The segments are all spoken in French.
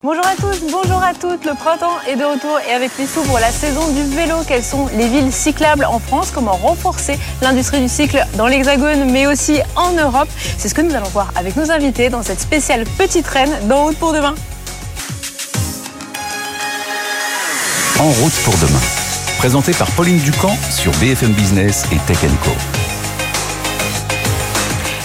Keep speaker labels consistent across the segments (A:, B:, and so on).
A: Bonjour à tous, bonjour à toutes. Le printemps est de retour et avec lui s'ouvre la saison du vélo. Quelles sont les villes cyclables en France? Comment renforcer l'industrie du cycle dans l'Hexagone mais aussi en Europe? C'est ce que nous allons voir avec nos invités dans cette spéciale petite reine d'En route pour demain.
B: En route pour demain. Présenté par Pauline Ducamp sur BFM Business et Tech Co.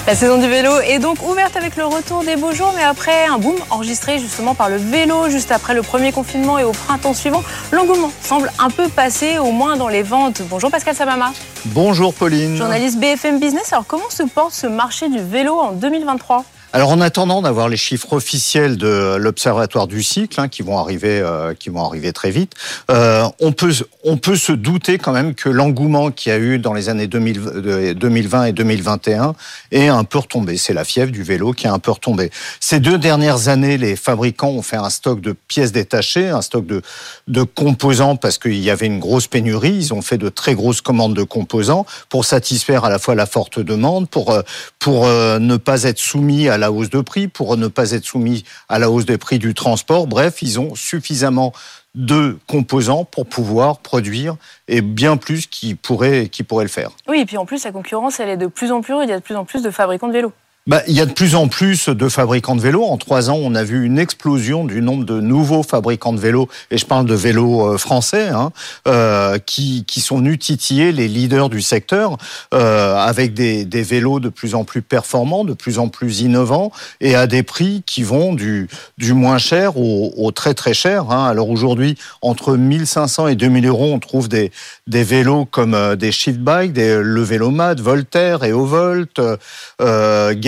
A: La saison du vélo est donc ouverte avec le retour des beaux jours, mais après un boom enregistré justement par le vélo juste après le premier confinement et au printemps suivant, l'engouement semble un peu passé, au moins dans les ventes. Bonjour Pascal Samama.
C: Bonjour Pauline.
A: Journaliste BFM Business. Alors comment se porte ce marché du vélo en 2023
C: alors en attendant d'avoir les chiffres officiels de l'Observatoire du cycle, hein, qui vont arriver, euh, qui vont arriver très vite, euh, on peut on peut se douter quand même que l'engouement qu'il y a eu dans les années 2000, 2020 et 2021 est un peu retombé. C'est la fièvre du vélo qui est un peu retombée. Ces deux dernières années, les fabricants ont fait un stock de pièces détachées, un stock de de composants parce qu'il y avait une grosse pénurie. Ils ont fait de très grosses commandes de composants pour satisfaire à la fois la forte demande, pour euh, pour ne pas être soumis à la hausse de prix, pour ne pas être soumis à la hausse des prix du transport. Bref, ils ont suffisamment de composants pour pouvoir produire et bien plus qui pourraient, qui pourraient le faire.
A: Oui, et puis en plus, la concurrence, elle est de plus en plus rude. Il y a de plus en plus de fabricants de vélos.
C: Bah, il y a de plus en plus de fabricants de vélos. En trois ans, on a vu une explosion du nombre de nouveaux fabricants de vélos, et je parle de vélos euh, français, hein, euh, qui, sont venus les leaders du secteur euh, avec des, vélos de plus en plus performants, de plus en plus innovants, et à des prix qui vont du, moins cher au, très très cher. Hein. Alors aujourd'hui, entre 1500 et 2000 euros, on trouve des, vélos comme des shift bikes, le Vélomat, Voltaire et Ovolt,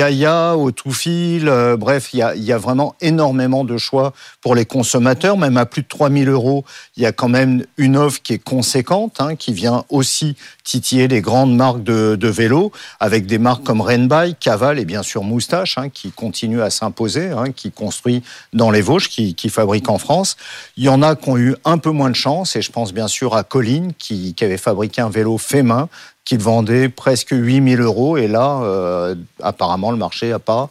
C: Gaïa, au tout euh, bref, il y a, vraiment énormément de choix pour les consommateurs. Même à plus de 3000 euros, il y a quand même une offre qui est conséquente, hein, qui vient aussi titiller les grandes marques de, de vélos, avec des marques comme Renbike, Caval et bien sûr Moustache, hein, qui continuent à s'imposer, hein, qui construit dans les Vosges, qui, qui fabrique en France. Il y en a qui ont eu un peu moins de chance, et je pense bien sûr à Colline, qui, qui avait fabriqué un vélo fait main, qu'il vendait presque 8000 euros. Et là, euh, apparemment, le marché n'a pas,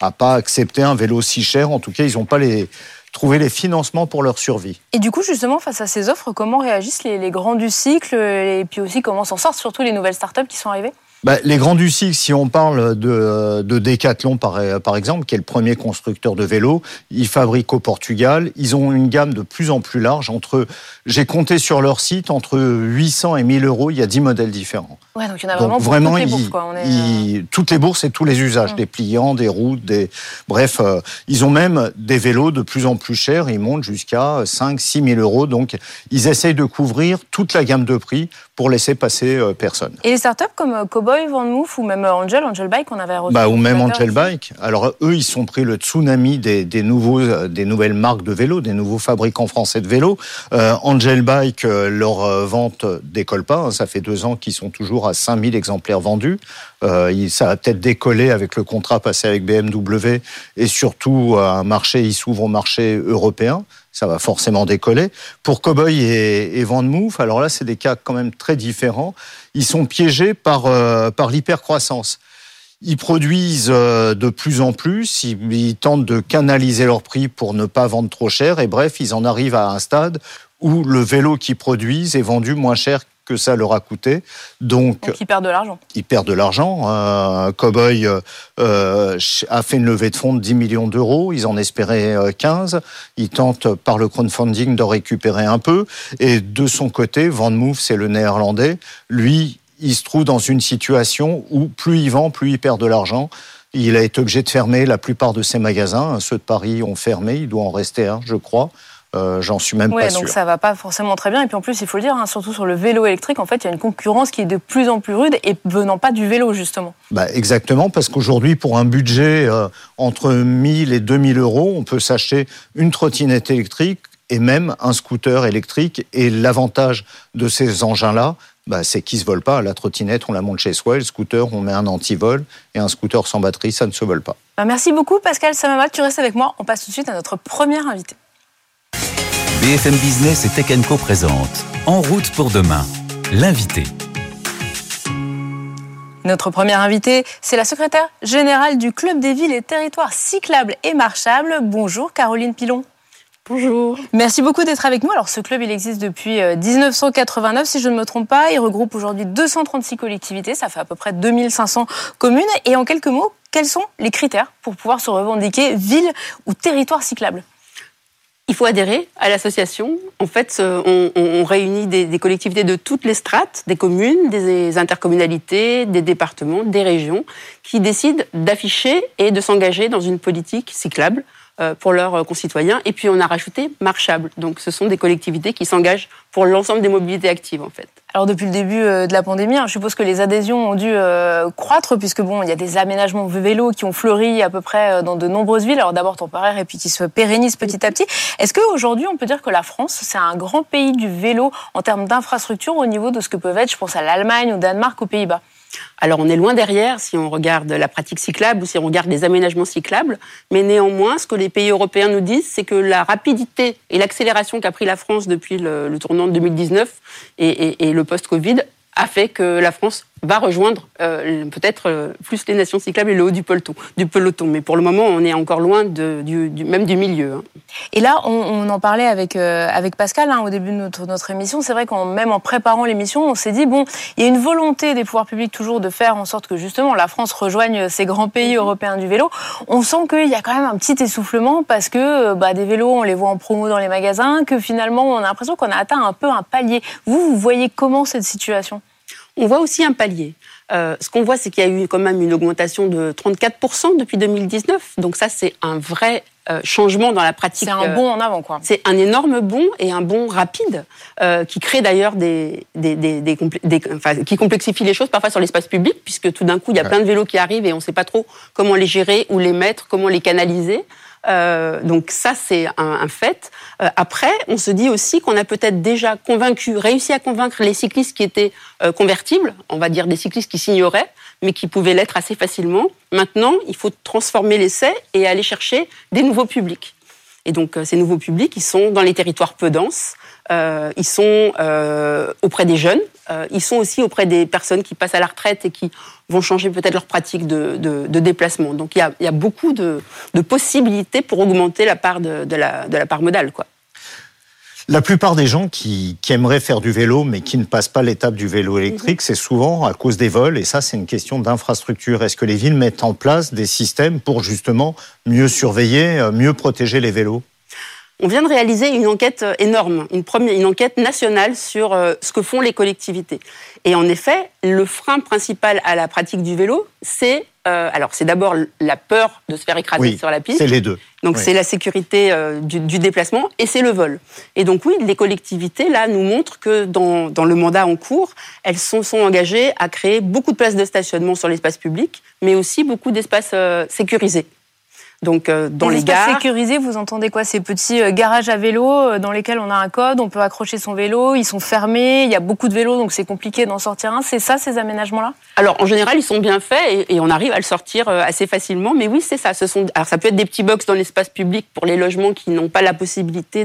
C: a pas accepté un vélo si cher. En tout cas, ils n'ont pas les, trouvé les financements pour leur survie.
A: Et du coup, justement, face à ces offres, comment réagissent les, les grands du cycle et puis aussi comment s'en sortent surtout les nouvelles startups qui sont arrivées?
C: Bah, les grands du si on parle de, de Decathlon par, par exemple, qui est le premier constructeur de vélos, ils fabriquent au Portugal. Ils ont une gamme de plus en plus large. Entre, j'ai compté sur leur site, entre 800 et 1000 euros, il y a 10 modèles différents.
A: Ouais, donc il y en a vraiment, donc, vraiment toutes les bourses. Quoi. On est...
C: ils, toutes les bourses et tous les usages, mmh. des pliants, des routes, des... bref, euh, ils ont même des vélos de plus en plus chers. Ils montent jusqu'à 5 6 000 euros. Donc, ils essayent de couvrir toute la gamme de prix pour laisser passer euh, personne.
A: Et les startups comme Cowboy, Van Moof ou même Angel, Angel Bike, on avait reçu
C: bah, Ou même Angel. Bike. Alors eux, ils sont pris le tsunami des, des, nouveaux, des nouvelles marques de vélos, des nouveaux fabricants français de vélos. Euh, Angel Bike, euh, leur vente décolle pas. Hein. Ça fait deux ans qu'ils sont toujours à 5000 exemplaires vendus. Euh, ça va peut-être décoller avec le contrat passé avec BMW et surtout un marché, ils s'ouvrent au marché européen ça va forcément décoller. Pour Cowboy et, et Van alors là, c'est des cas quand même très différents. Ils sont piégés par, euh, par l'hypercroissance. Ils produisent euh, de plus en plus, ils, ils, tentent de canaliser leur prix pour ne pas vendre trop cher, et bref, ils en arrivent à un stade où le vélo qu'ils produisent est vendu moins cher que ça leur a coûté. Donc,
A: Donc ils perdent de l'argent.
C: Ils perdent de l'argent. Euh, Cowboy euh, a fait une levée de fonds de 10 millions d'euros. Ils en espéraient 15. Ils tentent par le crowdfunding de récupérer un peu. Et de son côté, Van Move, c'est le néerlandais. Lui, il se trouve dans une situation où plus il vend, plus il perd de l'argent. Il a été obligé de fermer la plupart de ses magasins. Ceux de Paris ont fermé. Il doit en rester un, je crois. Euh, J'en suis même
A: ouais,
C: pas
A: donc
C: sûr.
A: ça va pas forcément très bien. Et puis en plus, il faut le dire, hein, surtout sur le vélo électrique, en fait, il y a une concurrence qui est de plus en plus rude et venant pas du vélo justement.
C: Bah, exactement, parce qu'aujourd'hui, pour un budget euh, entre 1000 et 2000 euros, on peut s'acheter une trottinette électrique et même un scooter électrique. Et l'avantage de ces engins-là, bah, c'est qu'ils ne se volent pas. La trottinette, on la monte chez soi. Et le scooter, on met un antivol. Et un scooter sans batterie, ça ne se vole pas.
A: Bah, merci beaucoup, Pascal Samama. Tu restes avec moi. On passe tout de suite à notre premier invité.
B: BFM Business et Tech Co présente En route pour demain, l'invité.
A: Notre première invitée, c'est la secrétaire générale du Club des villes et territoires cyclables et marchables. Bonjour Caroline Pilon.
D: Bonjour.
A: Merci beaucoup d'être avec nous. Alors ce club, il existe depuis 1989, euh, si je ne me trompe pas. Il regroupe aujourd'hui 236 collectivités, ça fait à peu près 2500 communes. Et en quelques mots, quels sont les critères pour pouvoir se revendiquer ville ou territoire cyclable?
D: Il faut adhérer à l'association. En fait, euh, on, réunit des, collectivités de toutes les strates, des communes, des intercommunalités, des départements, des régions, qui décident d'afficher et de s'engager dans une politique cyclable pour leurs concitoyens. Et puis on a rajouté marchable. Donc ce sont des collectivités qui s'engagent pour l'ensemble des mobilités actives en fait.
A: Alors depuis le début euh, de la pandémie, hein, je suppose que les adhésions ont dû euh, croître puisque bon, il y a des aménagements vélo qui ont fleuri à peu près dans de nombreuses villes. Alors d'abord temporaire et puis qui se pérennisent petit à petit. Est-ce qu'aujourd'hui on peut dire que la France c'est un grand pays du vélo en termes d'infrastructure au niveau de ce que peuvent être, je pense à l'Allemagne, au Danemark, aux Pays-Bas?
D: Alors on est loin derrière si on regarde la pratique cyclable ou si on regarde les aménagements cyclables, mais néanmoins, ce que les pays européens nous disent, c'est que la rapidité et l'accélération qu'a pris la France depuis le, tournant de 2019 et, et le post-Covid a fait que la France va rejoindre euh, peut-être euh, plus les nations cyclables et le haut du peloton. Du peloton. Mais pour le moment, on est encore loin de, du, même du milieu. Hein.
A: Et là, on, en parlait avec, euh, avec Pascal hein, au début de notre, notre émission. C'est vrai qu'en même en préparant l'émission, on s'est dit, bon, il y a une volonté des pouvoirs publics toujours de faire en sorte que justement la France rejoigne ces grands pays mhm. européens du vélo. On sent qu'il y a quand même un petit essoufflement parce que bah, des vélos, on les voit en promo dans les magasins, que finalement, on a l'impression qu'on a atteint un peu un palier. Vous, vous voyez comment cette situation?
D: On voit aussi un palier. Euh, ce qu'on voit, c'est qu'il y a eu quand même une augmentation de 34% depuis 2019. Donc ça, c'est un vrai euh, changement dans la pratique.
A: C'est un bond en avant, quoi.
D: C'est un énorme bond et un bond rapide euh, qui crée d'ailleurs des, qui complexifie les choses parfois sur l'espace public, puisque tout d'un coup, il y a plein de vélos qui arrivent et on ne sait pas trop comment les gérer, ou les mettre, comment les canaliser. Euh, donc ça, c'est un, fait. Euh, après, on se dit aussi qu'on a peut-être déjà convaincu, réussi à convaincre les cyclistes qui étaient euh, convertibles, on va dire des cyclistes qui s'ignoraient, mais qui pouvaient l'être assez facilement. Maintenant, il faut transformer l'essai et aller chercher des nouveaux publics. Et donc, ces nouveaux publics, ils sont dans les territoires peu denses, euh, ils sont euh, auprès des jeunes, euh, ils sont aussi auprès des personnes qui passent à la retraite et qui vont changer peut-être leur pratique de, déplacement. Donc il y a, beaucoup de, possibilités pour augmenter la part de, la, part modale. Quoi.
C: La plupart des gens qui, aimeraient faire du vélo mais qui ne passent pas l'étape du vélo électrique, mhm. c'est souvent à cause des vols et ça c'est une question d'infrastructure. Est-ce que les villes mettent en place des systèmes pour justement mieux surveiller, mieux protéger les vélos?
D: On vient de réaliser une enquête euh, énorme, une, première, une enquête nationale sur euh, ce que font les collectivités. Et en effet, le frein principal à la pratique du vélo, c'est euh, alors c'est d'abord la peur de se faire écraser sur la piste.
C: C'est les deux.
D: Donc c'est la sécurité du, déplacement et c'est le vol. Et donc oui, les collectivités là nous montrent que dans, dans le mandat en cours, elles sont, sont engagées à créer beaucoup de places de stationnement sur l'espace public, mais aussi beaucoup d'espaces sécurisés.
A: Donc euh, dans les, les gares. sécurisés, vous entendez quoi? Ces petits euh, garages à vélo euh, dans lesquels on a un code, on peut accrocher son vélo, ils sont fermés, il y a beaucoup de vélos donc c'est compliqué d'en sortir un. C'est ça ces aménagements-là?
D: Alors en général ils sont bien faits et, on arrive à le sortir assez facilement. Mais oui c'est ça. Ce sont alors ça peut être des petits box dans l'espace public pour les logements qui n'ont pas la possibilité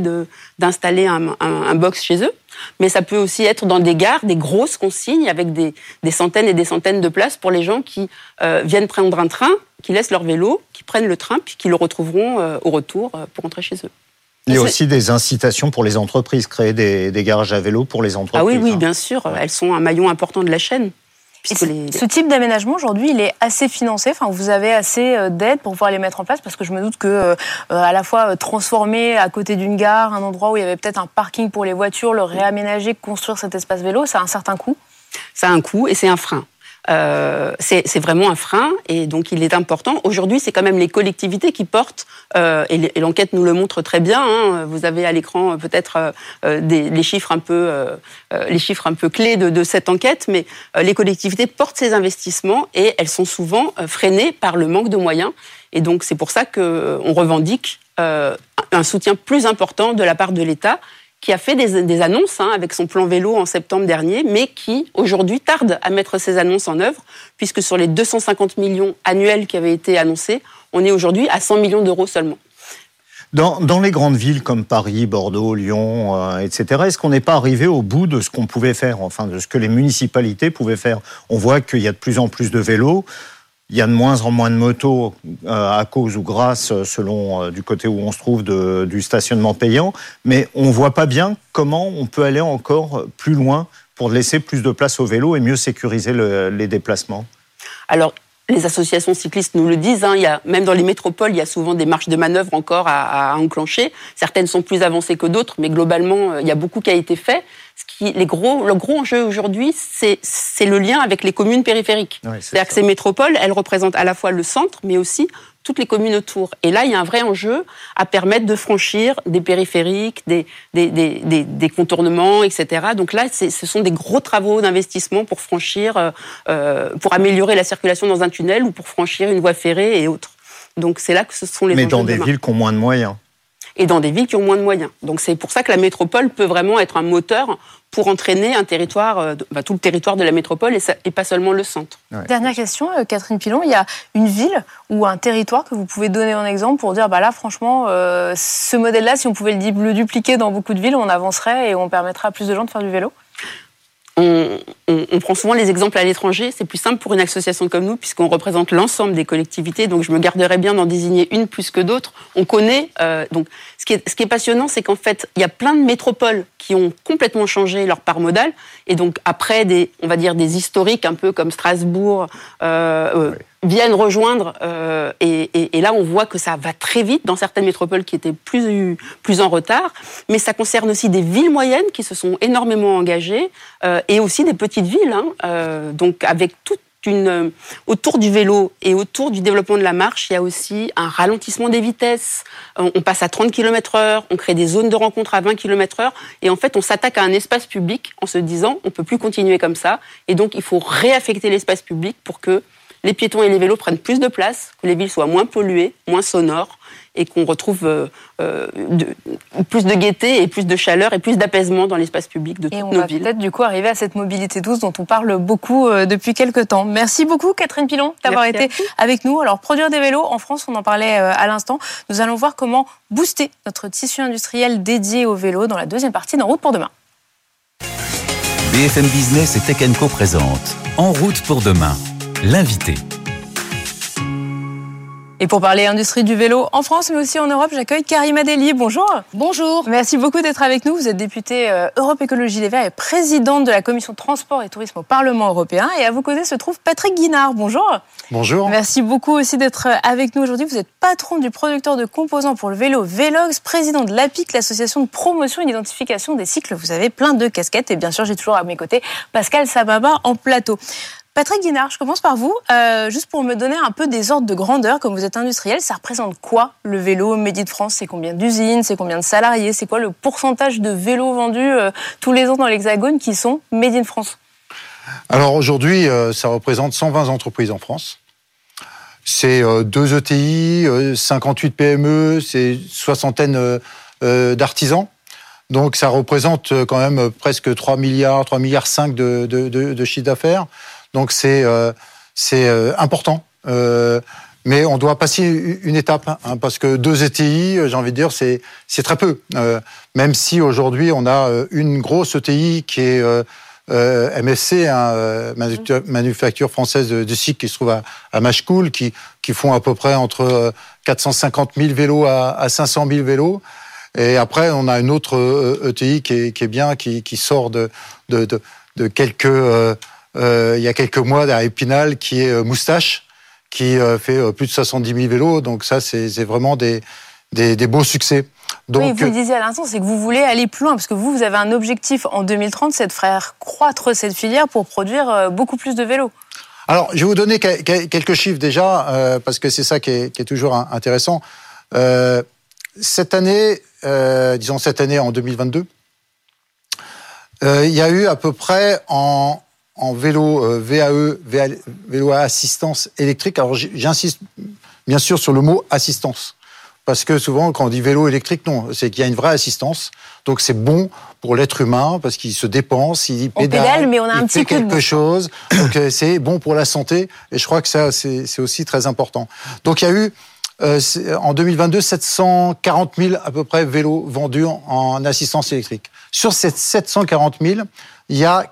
D: d'installer un, un box chez eux mais ça peut aussi être dans des gares, des grosses consignes avec des, centaines et des centaines de places pour les gens qui euh, viennent prendre un train, qui laissent leur vélo, qui prennent le train, puis qui le retrouveront euh, au retour euh, pour rentrer chez eux.
C: Il y a aussi des incitations pour les entreprises, créer des, des, garages à vélo pour les entreprises.
D: Ah oui, oui, hein. bien sûr. Elles sont un maillon important de la chaîne.
A: Ce type d'aménagement aujourd'hui, il est assez financé. Enfin, vous avez assez euh, d'aide pour pouvoir les mettre en place parce que je me doute que euh, à la fois euh, transformer à côté d'une gare un endroit où il y avait peut-être un parking pour les voitures, le réaménager, construire cet espace vélo, ça a un certain coût.
D: Ça a un coût et c'est un frein. Euh, c'est vraiment un frein et donc il est important. Aujourd'hui, c'est quand même les collectivités qui portent, euh, et l'enquête nous le montre très bien. Hein, vous avez à l'écran euh, peut-être euh, les chiffres un peu, euh, les chiffres un peu clés de, de cette enquête, mais les collectivités portent ces investissements et elles sont souvent freinées par le manque de moyens. Et donc c'est pour ça qu'on revendique un soutien plus important de la part de l'État qui a fait des, annonces hein, avec son plan vélo en septembre dernier, mais qui aujourd'hui tarde à mettre ces annonces en œuvre, puisque sur les 250 millions annuels qui avaient été annoncés, on est aujourd'hui à 100 millions d'euros seulement.
C: Dans, dans, les grandes villes comme Paris, Bordeaux, Lyon, euh, etc., est-ce qu'on n'est pas arrivé au bout de ce qu'on pouvait faire, enfin de ce que les municipalités pouvaient faire? On voit qu'il y a de plus en plus de vélos. Il y a de moins en moins de motos euh, à cause ou grâce, selon euh, du côté où on se trouve, du stationnement payant. Mais on voit pas bien comment on peut aller encore plus loin pour laisser plus de place au vélo et mieux sécuriser le, les déplacements.
D: Alors, les associations cyclistes nous le disent, hein, il y a, même dans les métropoles, il y a souvent des marches de manœuvre encore à, enclencher. Certaines sont plus avancées que d'autres, mais globalement, euh, il y a beaucoup qui a été fait. Ce qui, les gros, le gros enjeu aujourd'hui, c'est le lien avec les communes périphériques. C'est-à-dire que ces métropoles, elles représentent à la fois le centre, mais aussi toutes les communes autour. Et là, il y a un vrai enjeu à permettre de franchir des périphériques, des, des, des, des contournements, etc. Donc là, ce sont des gros travaux d'investissement pour franchir, euh, euh, pour améliorer la circulation dans un tunnel ou pour franchir une voie ferrée et autres. Donc c'est là que ce sont les
C: Mais
D: enjeux
C: dans
D: de
C: des villes qui ont moins de moyens.
D: Et dans des villes qui ont moins de moyens. Donc c'est pour ça que la métropole peut vraiment être un moteur pour entraîner un territoire, euh, bah, tout le territoire de la métropole et, ça, et pas seulement le centre.
A: Ouais. Dernière question, euh, Catherine Pilon, il y a une ville ou un territoire que vous pouvez donner en exemple pour dire, bah là franchement, euh, ce modèle-là, si on pouvait le, le dupliquer dans beaucoup de villes, on avancerait et on permettrait à plus de gens de faire du vélo?
D: On, prend souvent les exemples à l'étranger. C'est plus simple pour une association comme nous, puisqu'on représente l'ensemble des collectivités. Donc, je me garderais bien d'en désigner une plus que d'autres. On connaît. Euh, donc, ce qui est, passionnant, c'est qu'en fait, il y a plein de métropoles qui ont complètement changé leur part modale. Et donc, après des, on va dire, des historiques un peu comme Strasbourg, euh, euh, viennent rejoindre euh, et, et, et, là on voit que ça va très vite dans certaines métropoles qui étaient plus plus en retard, mais ça concerne aussi des villes moyennes qui se sont énormément engagées euh, et aussi des petites villes, hein, euh, donc avec toute une, autour du vélo et autour du développement de la marche, il y a aussi un ralentissement des vitesses. On passe à 30 km heure, on crée des zones de rencontre à 20 km heure, et en fait, on s'attaque à un espace public en se disant, on peut plus continuer comme ça, et donc il faut réaffecter l'espace public pour que les piétons et les vélos prennent plus de place, que les villes soient moins polluées, moins sonores, et qu'on retrouve euh, euh, de, plus de gaieté et plus de chaleur et plus d'apaisement dans l'espace public de
A: et
D: toutes
A: on
D: nos
A: va
D: villes.
A: peut-être du coup arriver à cette mobilité douce dont on parle beaucoup euh, depuis quelques temps. Merci beaucoup Catherine Pilon d'avoir été avec nous. Alors produire des vélos en France, on en parlait euh, à l'instant. Nous allons voir comment booster notre tissu industriel dédié au vélo dans la deuxième partie d'En route pour demain.
B: BFM Business et Tech Co présente En route pour demain l'invité.
A: Et pour parler industrie du vélo en France, mais aussi en Europe, j'accueille Karima Deli. Bonjour.
E: Bonjour.
A: Merci beaucoup d'être avec nous. Vous êtes députée euh, Europe Écologie Les Verts et présidente de la commission transport et tourisme au Parlement européen. Et à vos côtés se trouve Patrick Guinard. Bonjour.
C: Bonjour.
A: Merci beaucoup aussi d'être avec nous aujourd'hui. Vous êtes patron du producteur de composants pour le vélo Velox, président de l'APIC, l'association de promotion et d'identification des cycles. Vous avez plein de casquettes. Et bien sûr, j'ai toujours à mes côtés Pascal Sababa en plateau. Patrick Guinard, je commence par vous. Euh, juste pour me donner un peu des ordres de grandeur, comme vous êtes industriel, ça représente quoi le vélo Made in France? C'est combien d'usines? C'est combien de salariés? C'est quoi le pourcentage de vélos vendus euh, tous les ans dans l'Hexagone qui sont Made in France?
E: Alors aujourd'hui, euh, ça représente 120 entreprises en France. C'est deux ETI, 58 PME, c'est soixantaine d'artisans. Donc ça représente quand même presque 3 milliards, 3 milliards 5 de, de, de, de chiffre d'affaires. Donc c'est euh, c'est euh, important. Euh, mais on doit passer une étape, hein, parce que deux ETI, j'ai envie de dire, c'est c'est très peu. Même si aujourd'hui on a une grosse ETI qui est euh, MFC, hein, manufacture française de, de cycle qui se trouve à, à Machecoul, qui qui font à peu près entre 450 000 vélos à, à 500 000 vélos. Et après, on a une autre ETI qui est, qui est bien, qui, qui sort de, de, de, de quelques euh, euh, il y a quelques mois à Épinal, qui est euh, Moustache, qui euh, fait plus de 70 000 vélos. Donc ça, c'est vraiment des, des, des, beaux succès. Donc,
A: oui, vous le disiez à l'instant, c'est que vous voulez aller plus loin, parce que vous, vous avez un objectif en 2030, c'est de faire croître cette filière pour produire beaucoup plus de vélos.
E: Alors, je vais vous donner quelques chiffres déjà, euh, parce que c'est ça qui est, qui est, toujours intéressant. Euh, cette année, euh, disons cette année en 2022, il y a eu à peu près en, en vélo euh, VAE, VA, vélo à assistance électrique. Alors j'insiste bien sûr sur le mot assistance. Parce que souvent, quand on dit vélo électrique, non, c'est qu'il y a une vraie assistance. Donc c'est bon pour l'être humain parce qu'il se dépense, il pédale,
A: on pédale mais on a un
E: il
A: petit
E: fait quelque
A: de
E: chose. Donc c'est bon pour la santé. Et je crois que ça, c'est aussi très important. Donc il y a eu euh, en 2022 740 000 à peu près vélos vendus en, assistance électrique. Sur ces 740 000, il y a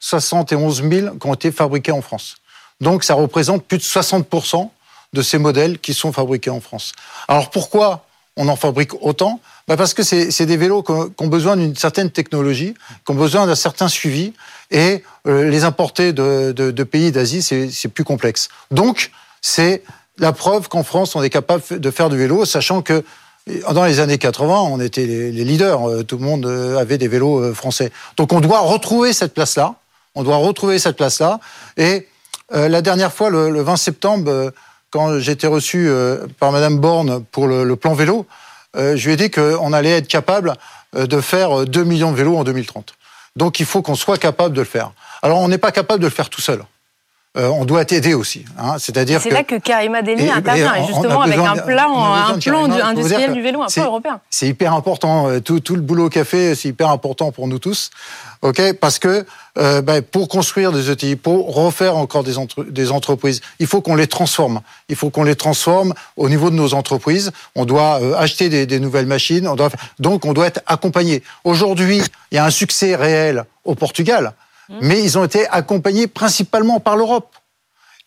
E: 471 000 qui ont été fabriqués en France. Donc ça représente plus de 60% de ces modèles qui sont fabriqués en France. Alors pourquoi on en fabrique autant? Bah Parce que c'est des vélos qui ont besoin d'une certaine technologie, qui ont besoin d'un certain suivi, et euh, les importer de, de, de pays d'Asie, c'est plus complexe. Donc, c'est la preuve qu'en France, on est capable de faire du vélo, sachant que dans les années 80, on était les, leaders. Euh, tout le monde euh, avait des vélos français. Donc, on doit retrouver cette place-là. On doit retrouver cette place-là. Et la dernière fois, le, le 20 septembre, quand j'ai été reçu euh, par Madame Borne pour le, plan vélo, euh, je lui ai dit qu'on allait être capable euh, de faire 2 millions de vélos en 2030. Donc il faut qu'on soit capable de le faire. Alors on n'est pas capable de le faire tout seul. On doit aidé aussi. Hein. C'est-à-dire
A: c'est là que Karima Deli intervient, justement avec un plan, un plan industriel du vélo, un plan européen.
E: C'est hyper important. Tout, tout le boulot qu'a fait, c'est hyper important pour nous tous ok Parce que euh, ben, pour construire des ETI, pour refaire encore des, des entreprises, il faut qu'on les transforme. Il faut qu'on les transforme au niveau de nos entreprises. On doit euh, acheter des, des, nouvelles machines. On doit... Donc, on doit être accompagné. Aujourd'hui, il y a un succès réel au Portugal, mmh. mais ils ont été accompagnés principalement par l'Europe.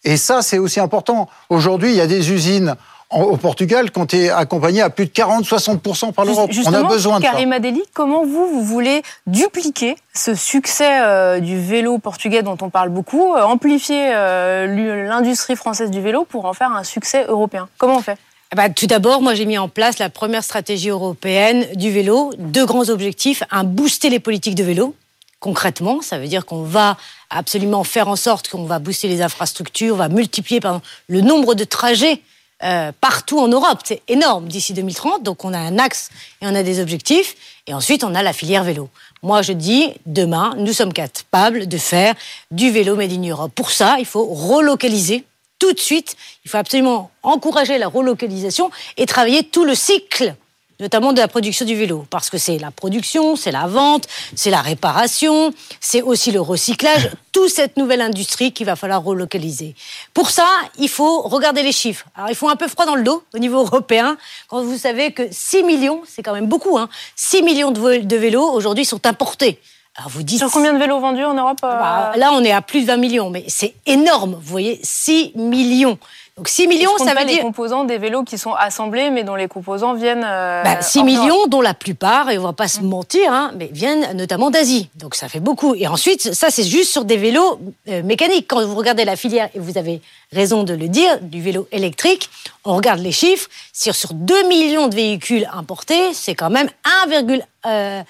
E: Et ça, c'est aussi important. Aujourd'hui, il y a des usines au Portugal quand tu es accompagné à plus de 40-60% par l'Europe.
A: On a besoin de Karim Adeli, comment vous, vous voulez dupliquer ce succès euh, du vélo portugais dont on parle beaucoup, euh, amplifier euh, l'industrie française du vélo pour en faire un succès européen? Comment on fait?
F: Eh ben, tout d'abord, moi j'ai mis en place la première stratégie européenne du vélo. Deux grands objectifs. Un, booster les politiques de vélo. Concrètement, ça veut dire qu'on va absolument faire en sorte qu'on va booster les infrastructures, on va multiplier pardon, le nombre de trajets euh, partout en Europe. C'est énorme d'ici 2030. Donc on a un axe et on a des objectifs. Et ensuite, on a la filière vélo. Moi, je dis, demain, nous sommes capables de faire du vélo Made in Europe. Pour ça, il faut relocaliser tout de suite. Il faut absolument encourager la relocalisation et travailler tout le cycle notamment de la production du vélo, parce que c'est la production, c'est la vente, c'est la réparation, c'est aussi le recyclage, toute cette nouvelle industrie qu'il va falloir relocaliser. Pour ça, il faut regarder les chiffres. Alors, il faut un peu froid dans le dos au niveau européen, quand vous savez que 6 millions, c'est quand même beaucoup, hein, 6 millions de, vélos aujourd'hui sont importés.
A: Alors vous dites... Sur combien de vélos vendus en Europe euh
F: bah, Là, on est à plus de 20 millions, mais c'est énorme, vous voyez, 6 millions.
A: Donc 6 millions, ça veut dire... les composants des vélos qui sont assemblés, mais dont les composants viennent...
F: Euh, bah, 6 millions, dont la plupart, et on va pas se mmh. mentir, hein, mais viennent notamment d'Asie. Donc ça fait beaucoup. Et ensuite, ça c'est juste sur des vélos euh, mécaniques. Quand vous regardez la filière, et vous avez raison de le dire, du vélo électrique, on regarde les chiffres, sur, sur 2 millions de véhicules importés, c'est quand même 1,15 euh,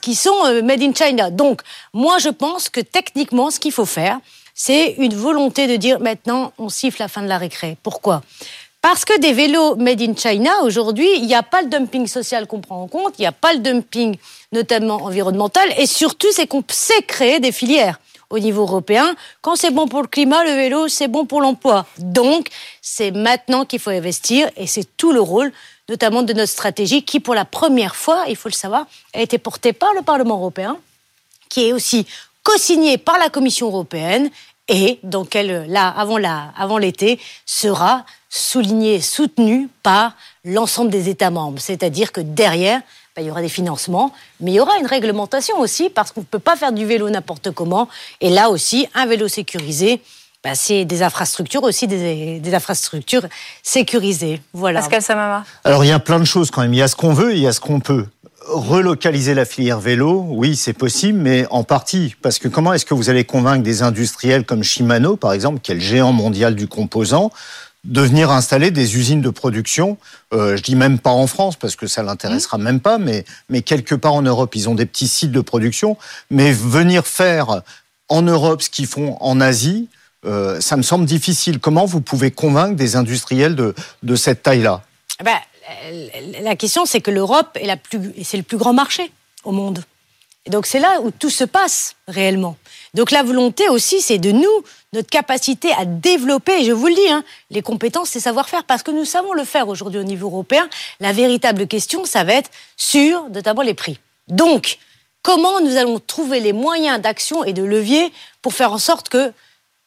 F: qui sont euh, made in China. Donc moi je pense que techniquement, ce qu'il faut faire, c'est une volonté de dire maintenant on siffle la fin de la récré. Pourquoi? Parce que des vélos made in China, aujourd'hui, il n'y a pas le dumping social qu'on prend en compte, il n'y a pas le dumping notamment environnemental, et surtout, c'est qu'on sait créer des filières au niveau européen. Quand c'est bon pour le climat, le vélo, c'est bon pour l'emploi. Donc, c'est maintenant qu'il faut investir, et c'est tout le rôle, notamment de notre stratégie, qui, pour la première fois, il faut le savoir, a été portée par le Parlement européen, qui est aussi co-signé par la Commission européenne et donc elle, là, avant la, avant l'été, sera souligné, soutenu par l'ensemble des États membres. C'est-à-dire que derrière, bah, il y aura des financements, mais il y aura une réglementation aussi, parce qu'on ne peut pas faire du vélo n'importe comment. Et là aussi, un vélo sécurisé, bah, c'est des infrastructures aussi, des, des, infrastructures sécurisées. Voilà.
A: Pascal Samama.
C: Alors il y a plein de choses quand même. Il y a ce qu'on veut et il y a ce qu'on peut relocaliser la filière vélo, oui, c'est possible, mais en partie. Parce que comment est-ce que vous allez convaincre des industriels comme Shimano, par exemple, qui est le géant mondial du composant, de venir installer des usines de production, euh, je dis même pas en France parce que ça l'intéressera même pas, mais, quelque part en Europe, ils ont des petits sites de production, mais venir faire en Europe ce qu'ils font en Asie, euh, ça me semble difficile. Comment vous pouvez convaincre des industriels de, cette taille-là?
F: Ben, la question, c'est que l'Europe est, c'est le plus grand marché au monde. Et donc c'est là où tout se passe réellement. Donc la volonté aussi, c'est de nous, notre capacité à développer, et je vous le dis, hein, les compétences et savoir-faire, parce que nous savons le faire aujourd'hui au niveau européen. La véritable question, ça va être sur notamment les prix. Donc, comment nous allons trouver les moyens d'action et de levier pour faire en sorte que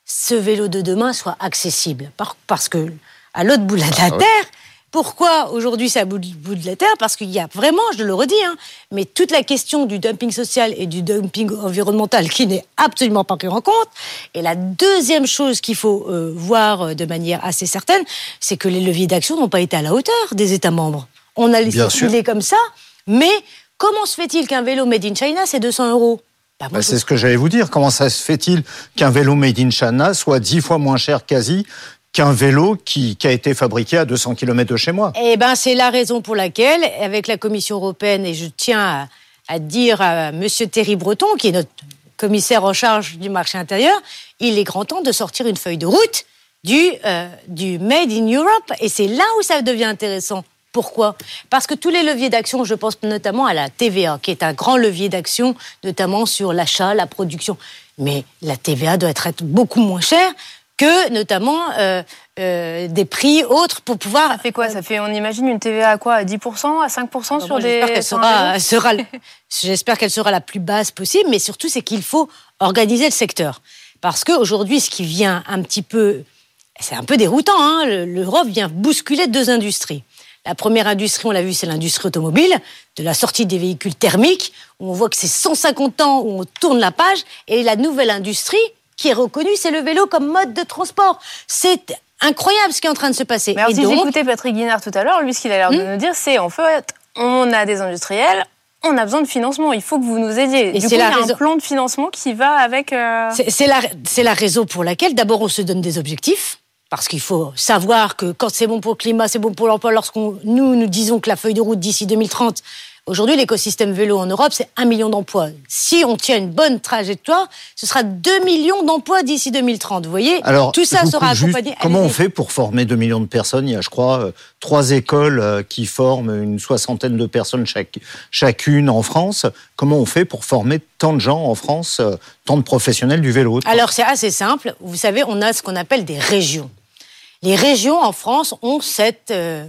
F: ce vélo de demain soit accessible? Parce que à l'autre bout de la ah Terre. Pourquoi aujourd'hui c'est à bout de la terre? Parce qu'il y a vraiment, je le redis, hein, mais toute la question du dumping social et du dumping environnemental qui n'est absolument pas pris en compte. Et la deuxième chose qu'il faut euh, voir euh, de manière assez certaine, c'est que les leviers d'action n'ont pas été à la hauteur des États membres. On a les comme ça, mais comment se fait-il qu'un vélo made in China c'est 200 euros?
C: Bah, bah, c'est ce que j'allais vous dire. Comment ça se fait-il qu'un vélo made in China soit dix fois moins cher quasi qu'un vélo qui, a été fabriqué à 200 km de chez moi.
F: Eh ben, c'est la raison pour laquelle, avec la Commission européenne, et je tiens à, dire à Monsieur Thierry Breton, qui est notre commissaire en charge du marché intérieur, il est grand temps de sortir une feuille de route du, euh, du Made in Europe. Et c'est là où ça devient intéressant. Pourquoi? Parce que tous les leviers d'action, je pense notamment à la TVA, qui est un grand levier d'action, notamment sur l'achat, la production. Mais la TVA doit être beaucoup moins chère que notamment euh, euh, des prix autres pour pouvoir.
A: Ça fait quoi? Ça fait, on imagine une TVA à quoi? À 10%, à 5% sur des.
F: J'espère qu'elle sera, sera j'espère qu'elle sera la plus basse possible, mais surtout c'est qu'il faut organiser le secteur. Parce qu'aujourd'hui, ce qui vient un petit peu, c'est un peu déroutant. Hein L'Europe vient bousculer deux industries. La première industrie, on l'a vu, c'est l'industrie automobile, de la sortie des véhicules thermiques, où on voit que c'est 150 ans où on tourne la page, et la nouvelle industrie, qui est reconnu, c'est le vélo comme mode de transport. C'est incroyable ce qui est en train de se passer.
A: Mais alors, si j'écoutais Patrick Guinard tout à l'heure, lui, ce qu'il a l'air de hmm nous dire, c'est en fait, on a des industriels, on a besoin de financement. Il faut que vous nous aidiez. Et du coup, il y a un plan de financement qui va avec. Euh...
F: C'est la, la raison pour laquelle, d'abord, on se donne des objectifs. Parce qu'il faut savoir que quand c'est bon pour le climat, c'est bon pour l'emploi. Lorsqu'on nous nous disons que la feuille de route d'ici 2030, Aujourd'hui, l'écosystème vélo en Europe, c'est un million d'emplois. Si on tient une bonne trajectoire, ce sera 2 millions d'emplois d'ici 2030. Vous voyez
C: Alors, Tout ça sera accompagné. Comment on fait pour former 2 millions de personnes Il y a, je crois, euh, trois écoles euh, qui forment une soixantaine de personnes chaque, chacune en France. Comment on fait pour former tant de gens en France, euh, tant de professionnels du vélo?
F: Alors, c'est assez simple. Vous savez, on a ce qu'on appelle des régions. Les régions en France ont cette, euh,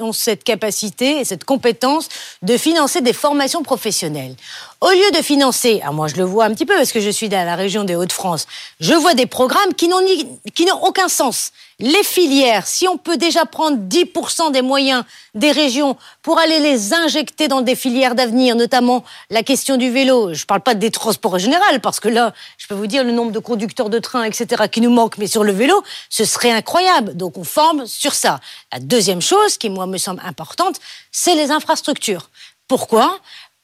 F: ont cette capacité et cette compétence de financer des formations professionnelles. Au lieu de financer, moi je le vois un petit peu parce que je suis dans la région des Hauts-de-France, je vois des programmes qui n'ont aucun sens. Les filières, si on peut déjà prendre 10% des moyens des régions pour aller les injecter dans des filières d'avenir, notamment la question du vélo, je ne parle pas des transports en général, parce que là, je peux vous dire le nombre de conducteurs de train, etc., qui nous manquent, mais sur le vélo, ce serait incroyable. Donc on forme sur ça. La deuxième chose, qui moi me semble importante, c'est les infrastructures. Pourquoi?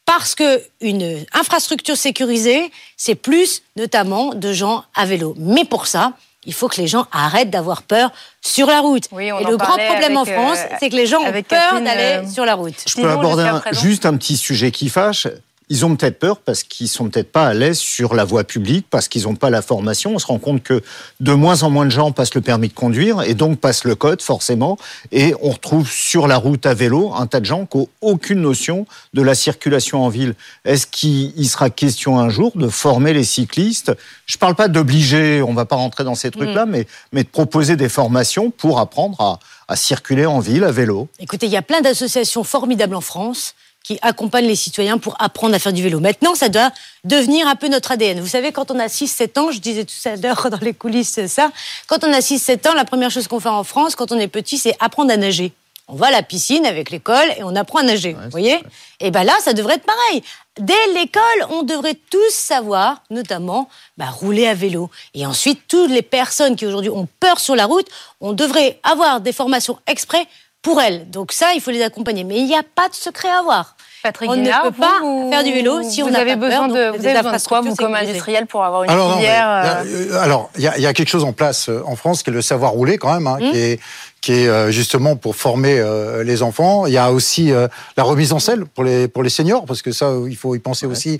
F: Parce que une infrastructure sécurisée, c'est plus notamment de gens à vélo. Mais pour ça, il faut que les gens arrêtent d'avoir peur sur la route.
A: et
F: le grand problème en France, euh, c'est que les gens ont peur d'aller euh, sur la route.
C: Je peux aborder juste un petit sujet qui fâche. Ils ont peut-être peur parce qu'ils sont peut-être pas à l'aise sur la voie publique, parce qu'ils n'ont pas la formation. On se rend compte que de moins en moins de gens passent le permis de conduire et donc passent le code forcément. Et on retrouve sur la route à vélo un tas de gens qui n'ont aucune notion de la circulation en ville. Est-ce qu'il sera question un jour de former les cyclistes? Je ne parle pas d'obliger, on ne va pas rentrer dans ces trucs-là, mm. mais, mais de proposer des formations pour apprendre à, à circuler en ville à vélo.
F: Écoutez, il y a plein d'associations formidables en France qui accompagne les citoyens pour apprendre à faire du vélo. Maintenant, ça doit devenir un peu notre ADN. Vous savez, quand on a 6-7 ans, je disais tout à l'heure dans les coulisses ça, quand on a 6-7 ans, la première chose qu'on fait en France, quand on est petit, c'est apprendre à nager. On va à la piscine avec l'école et on apprend à nager. vous voyez? Et bien là, ça devrait être pareil. Dès l'école, on devrait tous savoir, notamment, bah, rouler à vélo. Et ensuite, toutes les personnes qui aujourd'hui ont peur sur la route, on devrait avoir des formations exprès pour elles. Donc ça, il faut les accompagner. Mais il n'y a pas de secret à avoir.
A: Patrick
F: on ne peut pas faire du vélo si on n'a pas
A: besoin
F: peur,
A: de, vous avez besoin de quoi, vous, comme industriel, pour avoir une alors, filière
E: euh, Alors, il y, a quelque chose en place euh, en France qui est le savoir rouler quand même, hein, qui, est, qui est euh, justement pour former les enfants. Il y a aussi la remise en selle pour les pour les seniors, parce que ça, il faut y penser aussi.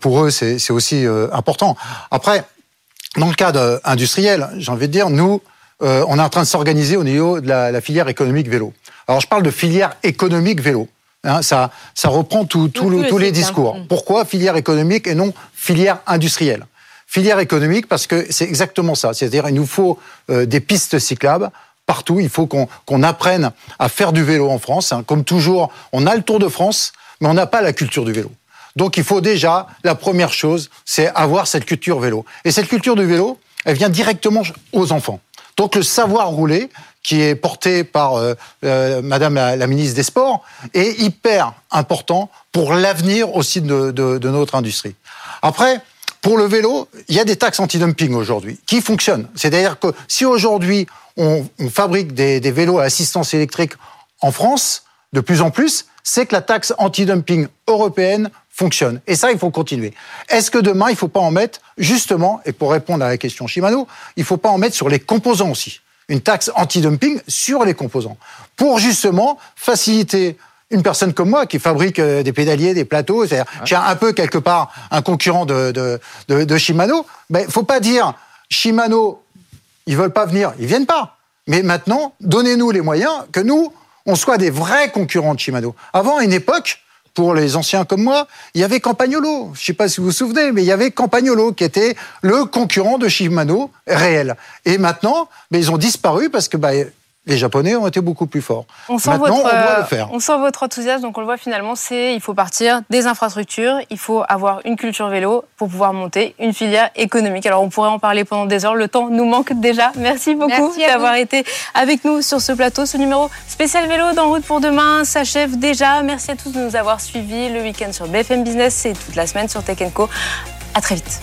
E: pour eux, c'est aussi important. Après, dans le cadre industriel, j'ai envie de dire, nous, euh, on est en train de s'organiser au niveau de la, filière économique vélo. Alors je parle de filière économique vélo. Hein, ça, ça reprend tous les discours. Mm. Pourquoi filière économique et non filière industrielle? Filière économique parce que c'est exactement ça. C'est-à-dire il nous faut euh, des pistes cyclables partout. Il faut qu'on apprenne à faire du vélo en France. Hein. Comme toujours, on a le Tour de France, mais on n'a pas la culture du vélo. Donc il faut déjà, la première chose, c'est avoir cette culture vélo. Et cette culture du vélo, elle vient directement aux enfants. Donc le savoir rouler, qui est porté par euh, euh, Madame la, ministre des Sports, est hyper important pour l'avenir aussi de, notre industrie. Après, pour le vélo, il y a des taxes anti-dumping aujourd'hui qui fonctionnent. C'est-à-dire que si aujourd'hui on, on, fabrique des, des vélos à assistance électrique en France, de plus en plus, c'est que la taxe anti-dumping européenne fonctionne. Et ça, il faut continuer. Est-ce que demain, il ne faut pas en mettre, justement, et pour répondre à la question Shimano, il ne faut pas en mettre sur les composants aussi? Une taxe anti-dumping sur les composants. Pour justement faciliter une personne comme moi qui fabrique euh, des pédaliers, des plateaux, c'est-à-dire j'ai un peu quelque part un concurrent de, de, de, Shimano, ben, faut pas dire Shimano, ils veulent pas venir, ils viennent pas. Mais maintenant, donnez-nous les moyens que nous, on soit des vrais concurrents de Shimano. Avant, à une époque, pour les anciens comme moi, il y avait Campagnolo. Je ne sais pas si vous vous souvenez, mais il y avait Campagnolo qui était le concurrent de Shimano réel. Et maintenant, mais ils ont disparu parce que bah, les Japonais ont été beaucoup plus forts.
A: On sent Maintenant, votre, on doit le faire. On sent votre enthousiasme, donc on le voit finalement, c'est il faut partir des infrastructures, il faut avoir une culture vélo pour pouvoir monter une filière économique. Alors on pourrait en parler pendant des heures, le temps nous manque déjà. Merci beaucoup d'avoir été avec nous sur ce plateau. Ce numéro spécial vélo dans Route pour demain s'achève déjà. Merci à tous de nous avoir suivis le week-end sur BFM Business et toute la semaine sur Tech Co. À très vite.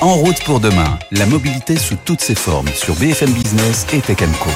B: En route pour demain, la mobilité sous toutes ses formes sur BFM Business et Tech Co.